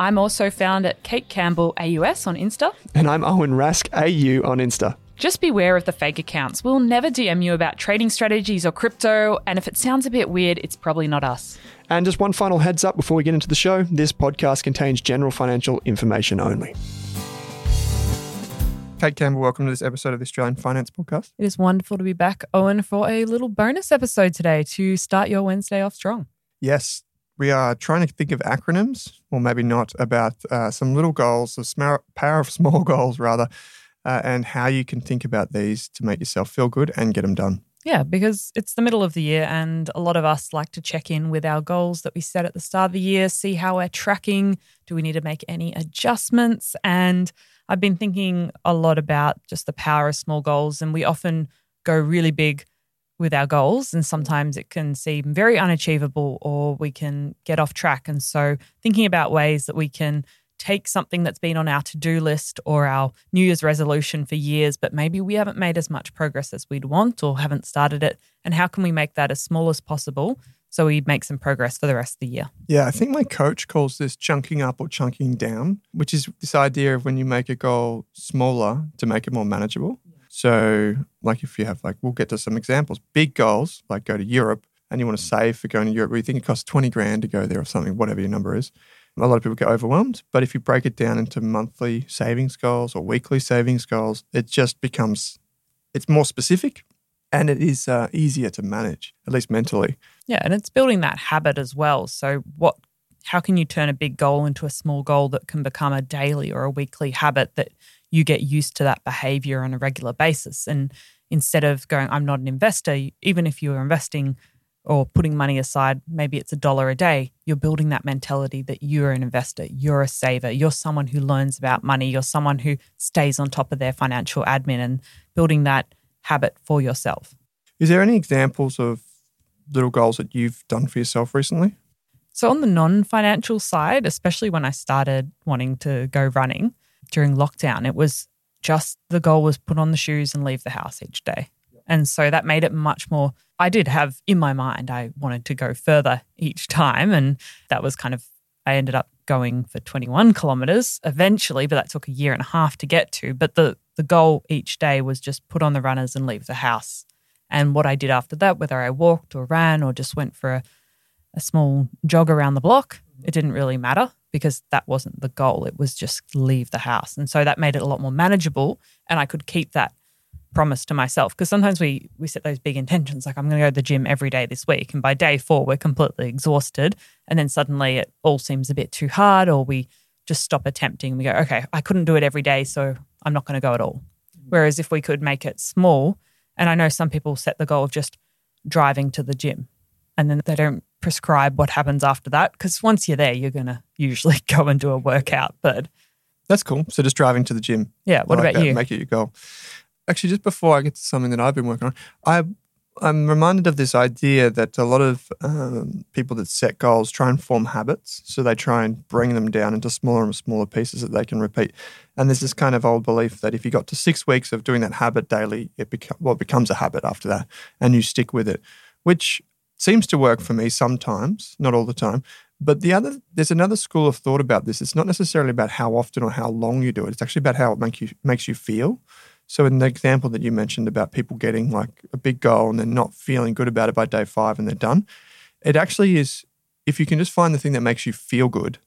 I'm also found at Kate Campbell AUS on Insta. And I'm Owen Rask AU on Insta. Just beware of the fake accounts. We'll never DM you about trading strategies or crypto, and if it sounds a bit weird, it's probably not us. And just one final heads up before we get into the show this podcast contains general financial information only. Kate Campbell, welcome to this episode of the Australian Finance Podcast. It is wonderful to be back, Owen, for a little bonus episode today to start your Wednesday off strong. Yes, we are trying to think of acronyms, or maybe not, about uh, some little goals, the power of small goals, rather, uh, and how you can think about these to make yourself feel good and get them done. Yeah, because it's the middle of the year, and a lot of us like to check in with our goals that we set at the start of the year, see how we're tracking. Do we need to make any adjustments? And I've been thinking a lot about just the power of small goals, and we often go really big with our goals, and sometimes it can seem very unachievable or we can get off track. And so, thinking about ways that we can take something that's been on our to do list or our New Year's resolution for years, but maybe we haven't made as much progress as we'd want or haven't started it. And how can we make that as small as possible so we make some progress for the rest of the year? Yeah, I think my coach calls this chunking up or chunking down, which is this idea of when you make a goal smaller to make it more manageable. So, like if you have, like, we'll get to some examples, big goals, like go to Europe and you want to save for going to Europe, you think it costs 20 grand to go there or something, whatever your number is. A lot of people get overwhelmed. But if you break it down into monthly savings goals or weekly savings goals, it just becomes, it's more specific and it is uh, easier to manage, at least mentally. Yeah, and it's building that habit as well. So what how can you turn a big goal into a small goal that can become a daily or a weekly habit that you get used to that behavior on a regular basis and instead of going I'm not an investor, even if you're investing or putting money aside, maybe it's a dollar a day, you're building that mentality that you're an investor, you're a saver, you're someone who learns about money, you're someone who stays on top of their financial admin and building that habit for yourself. Is there any examples of little goals that you've done for yourself recently? So, on the non financial side, especially when I started wanting to go running during lockdown, it was just the goal was put on the shoes and leave the house each day. And so that made it much more. I did have in my mind, I wanted to go further each time. And that was kind of, I ended up going for 21 kilometers eventually, but that took a year and a half to get to. But the, the goal each day was just put on the runners and leave the house. And what I did after that, whether I walked or ran or just went for a, a small jog around the block, mm-hmm. it didn't really matter because that wasn't the goal. It was just leave the house. And so that made it a lot more manageable. And I could keep that promise to myself because sometimes we we set those big intentions like I'm going to go to the gym every day this week and by day 4 we're completely exhausted and then suddenly it all seems a bit too hard or we just stop attempting and we go okay I couldn't do it every day so I'm not going to go at all mm. whereas if we could make it small And I know some people set the goal of just driving to the gym and then they don't prescribe what happens after that because once you're there, you're going to usually go and do a workout. But That's cool. So just driving to the gym. yeah, what like about that. you? Make it your goal. Actually, just before I get to something that I've been working on, I I'm reminded of this idea that a lot of um, people that set goals try and form habits. So they try and bring them down into smaller and smaller pieces that they can repeat. And there's this kind of old belief that if you got to six weeks of doing that habit daily, it beca- well, it becomes a habit after that, and you stick with it, which seems to work for me sometimes, not all the time. But the other, there's another school of thought about this. It's not necessarily about how often or how long you do it. It's actually about how it make you makes you feel. So in the example that you mentioned about people getting like a big goal and then not feeling good about it by day five and they're done, it actually is. If you can just find the thing that makes you feel good,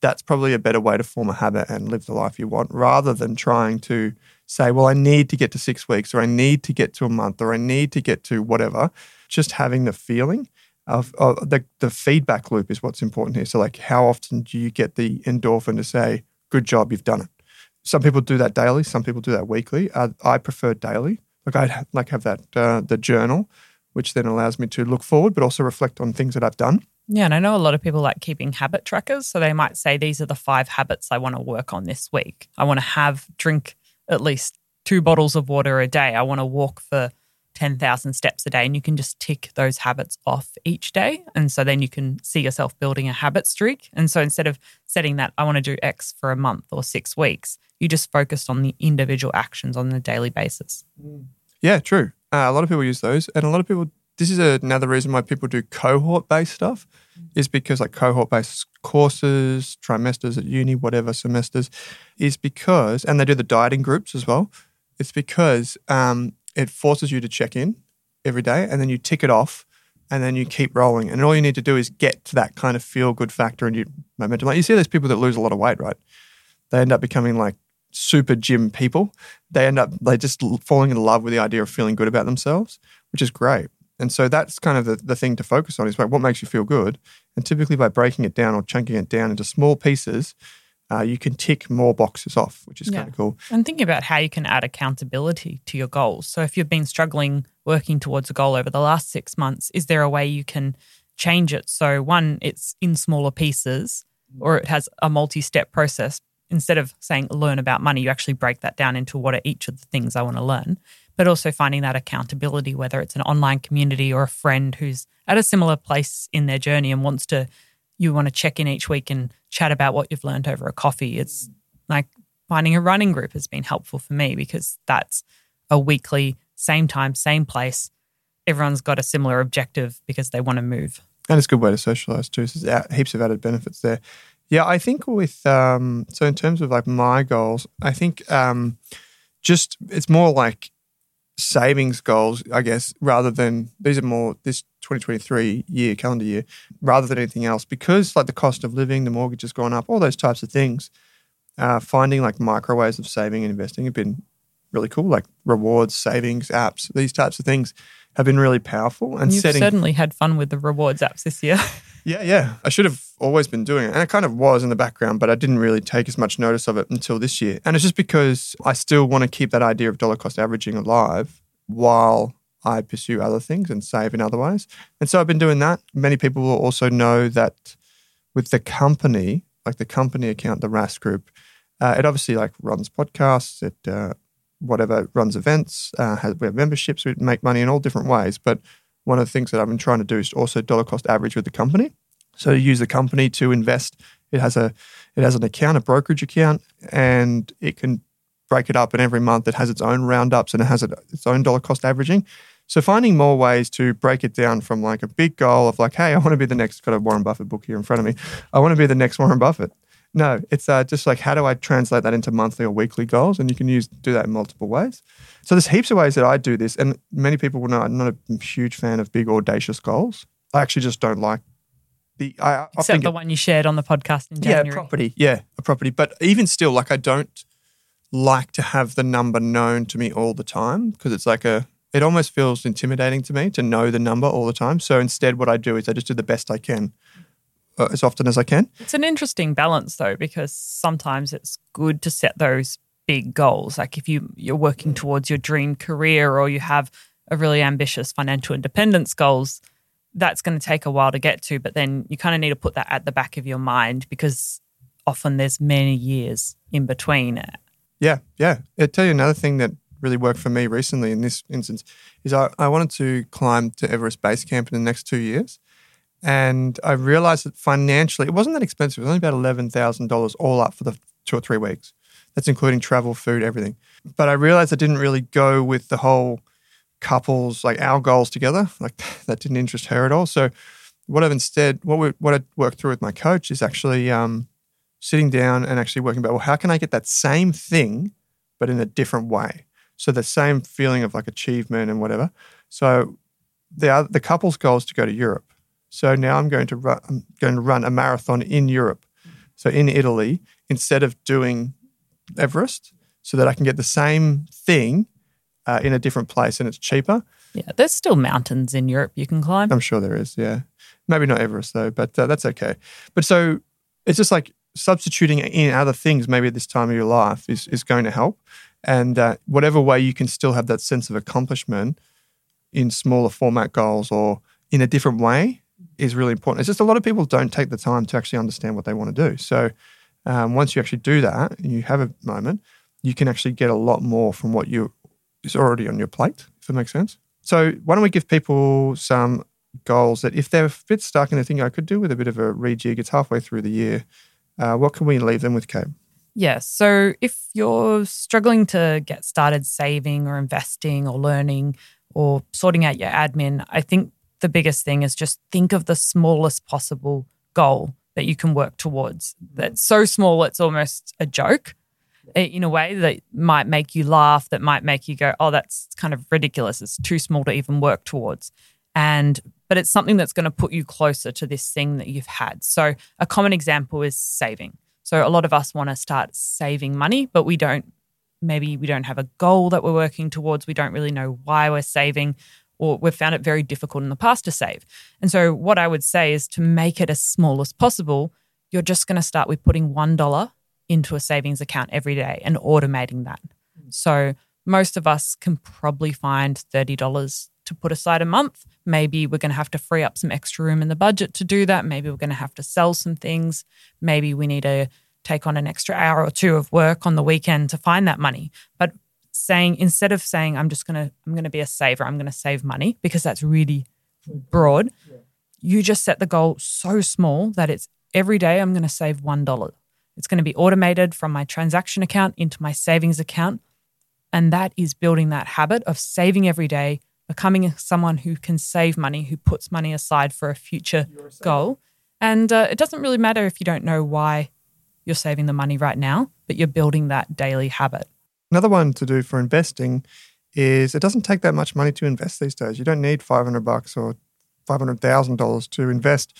that's probably a better way to form a habit and live the life you want, rather than trying to say, "Well, I need to get to six weeks, or I need to get to a month, or I need to get to whatever." Just having the feeling of, of the the feedback loop is what's important here. So, like, how often do you get the endorphin to say, "Good job, you've done it"? Some people do that daily. Some people do that weekly. Uh, I prefer daily. Like I would like have that uh, the journal, which then allows me to look forward, but also reflect on things that I've done. Yeah, and I know a lot of people like keeping habit trackers. So they might say, these are the five habits I want to work on this week. I want to have, drink at least two bottles of water a day. I want to walk for 10,000 steps a day. And you can just tick those habits off each day. And so then you can see yourself building a habit streak. And so instead of setting that, I want to do X for a month or six weeks, you just focused on the individual actions on a daily basis. Yeah, true. Uh, a lot of people use those, and a lot of people. This is another reason why people do cohort-based stuff, is because like cohort-based courses, trimesters at uni, whatever semesters, is because, and they do the dieting groups as well. It's because um, it forces you to check in every day, and then you tick it off, and then you keep rolling. And all you need to do is get to that kind of feel-good factor and you momentum. Like you see those people that lose a lot of weight, right? They end up becoming like super gym people. They end up they just falling in love with the idea of feeling good about themselves, which is great. And so that's kind of the, the thing to focus on is like what makes you feel good. And typically by breaking it down or chunking it down into small pieces, uh, you can tick more boxes off, which is Yeah. kind of cool. And thinking about how you can add accountability to your goals. So, if you've been struggling working towards a goal over the last six months, is there a way you can change it? So, one, it's in smaller pieces or it has a multi step process. Instead of saying learn about money, you actually break that down into what are each of the things I want to learn, but also finding that accountability, whether it's an online community or a friend who's at a similar place in their journey and wants to, you want to check in each week and chat about what you've learned over a coffee. It's like finding a running group has been helpful for me because that's a weekly, same time, same place. Everyone's got a similar objective because they want to move. And it's a good way to socialize too. So there's heaps of added benefits there. Yeah, I think with um, so in terms of like my goals, I think um, just it's more like savings goals, I guess, rather than these are more this 2023 year calendar year, rather than anything else, because like the cost of living, the mortgage has gone up, all those types of things. Uh, finding like micro ways of saving and investing have been really cool, like rewards, savings, apps, these types of things have been really powerful. And You've setting certainly had fun with the rewards apps this year. yeah, yeah. I should have always been doing it. And I kind of was in the background, but I didn't really take as much notice of it until this year. And it's just because I still want to keep that idea of dollar cost averaging alive while I pursue other things and save in other ways. And so I've been doing that. Many people will also know that with the company, like the company account, the Rask group, uh, it obviously like runs podcasts, it uh, whatever runs events, uh, has, we have memberships, we make money in all different ways. But one of the things that I've been trying to do is also dollar cost average with the company. So use the company to invest. It has a it has an account, a brokerage account, and it can break it up. And every month it has its own roundups and it has its own dollar cost averaging. So finding more ways to break it down from like a big goal of like, hey, I want to be the next. Got a Warren Buffett book here in front of me. I want to be the next Warren Buffett. No, it's uh, just like how do I translate that into monthly or weekly goals, and you can use do that in multiple ways. So there's heaps of ways that I do this, and many people will know I'm not a huge fan of big audacious goals. I actually just don't like the. I Except get- the one you shared on the podcast in January. yeah, property. Yeah, a property. But even still, like I don't like to have the number known to me all the time because it's like a. It almost feels intimidating to me to know the number all the time. So instead, what I do is I just do the best I can Uh, as often as I can. It's an interesting balance though, because sometimes it's good to set those big goals. Like if you you're working towards your dream career or you have a really ambitious financial independence goals, that's going to take a while to get to. But then you kind of need to put that at the back of your mind because often there's many years in between. Yeah, yeah. I'll tell you another thing that really worked for me recently in this instance is I, I wanted to climb to Everest Base Camp in the next two years. And I realized that financially, it wasn't that expensive. It was only about $11,000 all up for the two or three weeks. That's including travel, food, everything. But I realized I didn't really go with the whole couples, like our goals together. Like that didn't interest her at all. So what I've instead, what we, what I worked through with my coach is actually um, sitting down and actually working about, well, how can I get that same thing, but in a different way? So the same feeling of like achievement and whatever. So the the couple's goal is to go to Europe. So now I'm going to run, I'm going to run a marathon in Europe, so in Italy, instead of doing Everest, so that I can get the same thing uh, in a different place and it's cheaper. Yeah, there's still mountains in Europe you can climb. I'm sure there is. Yeah, maybe not Everest though, but uh, that's okay. But so it's just like substituting in other things. Maybe at this time of your life is is going to help and uh, whatever way you can still have that sense of accomplishment in smaller format goals or in a different way is really important. It's just a lot of people don't take the time to actually understand what they want to do. So um, once you actually do that and you have a moment, you can actually get a lot more from what you is already on your plate, if that makes sense. So why don't we give people some goals that if they're a bit stuck and they think I could do with a bit of a rejig, it's halfway through the year. Uh, what can we leave them with, Kate? Yes. So if you're struggling to get started saving or investing or learning or sorting out your admin, I think the biggest thing is just think of the smallest possible goal that you can work towards. That's so small it's almost a joke eh, in a way that might make you laugh, that might make you go, oh, that's kind of ridiculous. It's too small to even work towards. And but it's something that's going to put you closer to this thing that you've had. So a common example is saving. So a lot of us want to start saving money, but we don't maybe we don't have a goal that we're working towards. We don't really know why we're saving or we've found it very difficult in the past to save. And so what I would say is to make it as small as possible, you're just going to start with putting $1 into a savings account every day and automating that. Mm. So most of us can probably find $30 to put aside a month. Maybe we're going to have to free up some extra room in the budget to do that. Maybe we're going to have to sell some things. Maybe we need to take on an extra hour or two of work on the weekend to find that money. But saying instead of saying I'm just going to I'm going to be a saver, I'm going to save money because that's really broad. You just set the goal so small that it's every day I'm going to save $1. It's going to be automated from my transaction account into my savings account. And that is building that habit of saving every day, becoming someone who can save money, who puts money aside for a future goal. And uh, it doesn't really matter if you don't know why you're saving the money right now, but you're building that daily habit. Another one to do for investing is it doesn't take that much money to invest these days. You don't need 500 bucks or $500,000 to invest.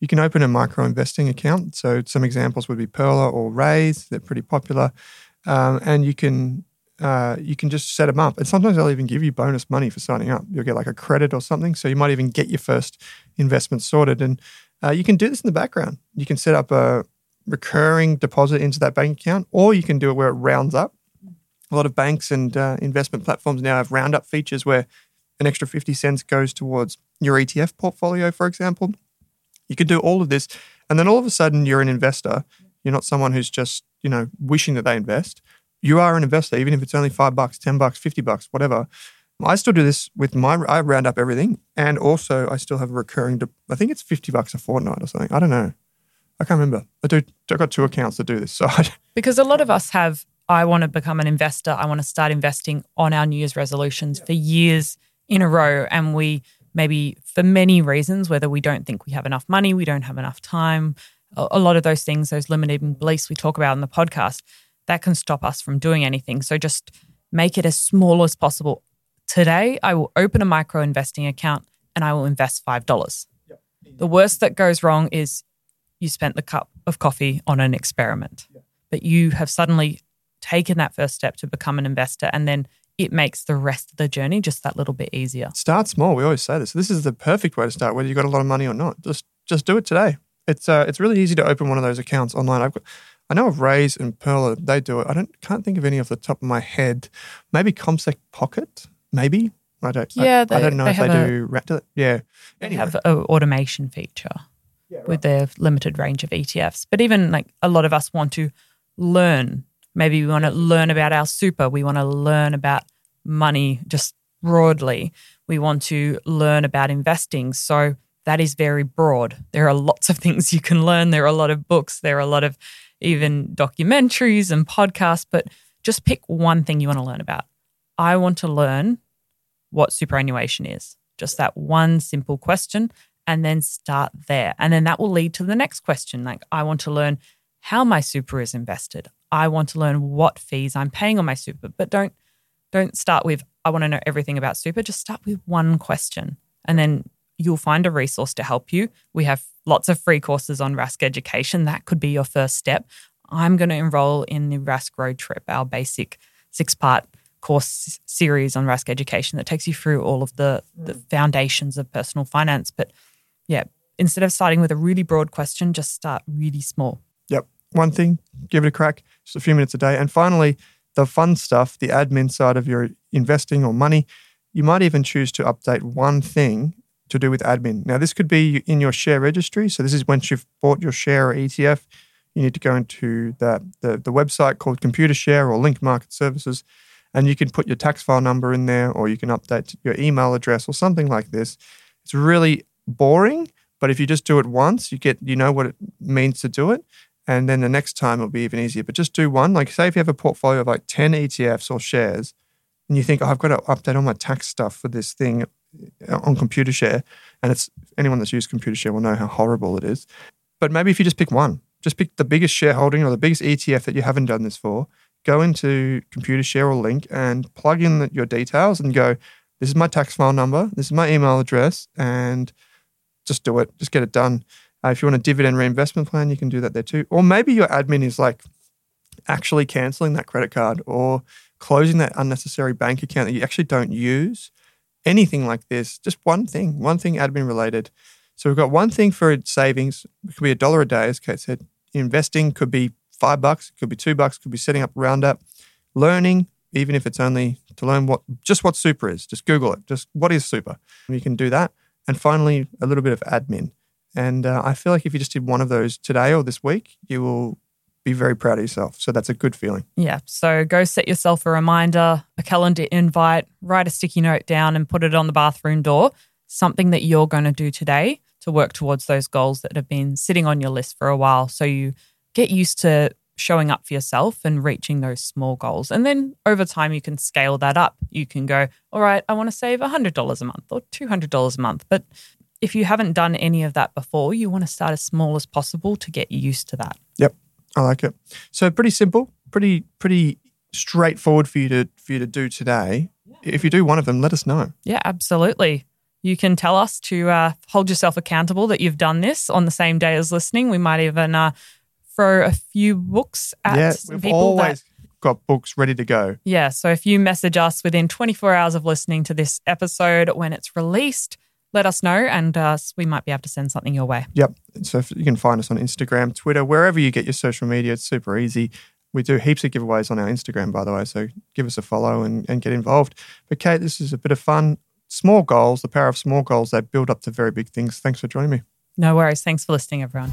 You can open a micro investing account. So some examples would be Pearler or Raiz. They're pretty popular. Um, and you can uh, you can just set them up. And sometimes they'll even give you bonus money for signing up. You'll get like a credit or something. So you might even get your first investment sorted. And uh, you can do this in the background. You can set up a recurring deposit into that bank account, or you can do it where it rounds up. A lot of banks and uh, investment platforms now have roundup features where an extra 50 cents goes towards your ETF portfolio, for example. You could do all of this, and then all of a sudden you're an investor. You're not someone who's just, you know, wishing that they invest you are an investor, even if it's only five bucks, 10 bucks, 50 bucks, whatever. I still do this with my, I round up everything. And also, I still have a recurring, I think it's 50 bucks a fortnight or something. I don't know. I can't remember. I do, I've got two accounts that do this. So because a lot of us have, I want to become an investor. I want to start investing on our New Year's resolutions yeah. for years in a row. And we maybe, for many reasons, whether we don't think we have enough money, we don't have enough time, a lot of those things, those limiting beliefs we talk about in the podcast, that can stop us from doing anything. So just make it as small as possible. Today, I will open a micro investing account and I will invest $5. Yep. The worst that goes wrong is you spent the cup of coffee on an experiment, but you have suddenly taken that first step to become an investor and then it makes the rest of the journey just that little bit easier. Start small. We always say this. This is the perfect way to start, whether you've got a lot of money or not. Just just do it today. It's uh, it's really easy to open one of those accounts online. I've got I know of Raiz and Pearler, they do it. I don't can't think of any off the top of my head. Maybe CommSec Pocket, maybe. I don't. Yeah, I, they- I don't know they if they a- do. ra- do they- yeah. They Anyway. have an automation feature with their limited range of ETFs. But even like a lot of us want to learn. Maybe we want to learn about our super. We want to learn about money just broadly. We want to learn about investing. So that is very broad. There are lots of things you can learn. There are a lot of books. There are a lot of even documentaries and podcasts, but just pick one thing you want to learn about. I want to learn what superannuation is. Just that one simple question, and then start there. And then that will lead to the next question. Like, I want to learn how my super is invested. I want to learn what fees I'm paying on my super. But don't don't start with I want to know everything about super. Just start with one question, and then you'll find a resource to help you. We have lots of free courses on Rask Education. That could be your first step. I'm going to enroll in the Rask Road Trip, our basic six part course series on Rask Education that takes you through all of the, the mm. foundations of personal finance. But yeah, instead of starting with a really broad question, just start really small. One thing, give it a crack, just a few minutes a day. And finally, the fun stuff, the admin side of your investing or money, you might even choose to update one thing to do with admin. Now, this could be in your share registry. So, this is once you've bought your share or ETF, you need to go into the, the, the website called Computershare or Link Market Services, and you can put your tax file number in there or you can update your email address or something like this. It's really boring, but if you just do it once, you get you know what it means to do it and then the next time it'll be even easier. But just do one. Like, say if you have a portfolio of like 10 ETFs or shares, and you think, oh, I've got to update all my tax stuff for this thing uh, on Computershare, and it's anyone that's used Computershare will know how horrible it is. But maybe if you just pick one, just pick the biggest shareholding or the biggest ETF that you haven't done this for, go into Computershare or Link and plug in the, your details and go, this is my tax file number, this is my email address, and just do it. Just get it done. Uh, if you want a dividend reinvestment plan, you can do that there too. Or maybe your admin is like actually canceling that credit card or closing that unnecessary bank account that you actually don't use. Anything like this, just one thing, one thing admin related. So we've got one thing for savings. It could be a dollar a day, as Kate said. Investing could be five bucks, could be two bucks, could be setting up Roundup. Learning, even if it's only to learn what just what super is, just Google it. Just what is super? You can do that. And finally, a little bit of admin. And uh, I feel like if you just did one of those today or this week, you will be very proud of yourself. So that's a good feeling. Yeah. So go set yourself a reminder, a calendar invite, write a sticky note down and put it on the bathroom door. Something that you're going to do today to work towards those goals that have been sitting on your list for a while. So you get used to showing up for yourself and reaching those small goals. And then over time, you can scale that up. You can go, all right, I want to save $100 a month or $200 a month. But if you haven't done any of that before, you want to start as small as possible to get used to that. Yep, I like it. So pretty simple, pretty pretty straightforward for you to for you to do today. If you do one of them, let us know. Yeah, absolutely. You can tell us to uh, hold yourself accountable that you've done this on the same day as listening. We might even uh, throw a few books at yeah, we've people always that. got books ready to go. Yeah, so if you message us within 24 hours of listening to this episode when it's released, let us know and uh, we might be able to send something your way. Yep. So you can find us on Instagram, Twitter, wherever you get your social media. It's super easy. We do heaps of giveaways on our Instagram, by the way. So give us a follow and, and get involved. But Kate, this is a bit of fun. Small goals, the power of small goals, they build up to very big things. Thanks for joining me. No worries. Thanks for listening, everyone.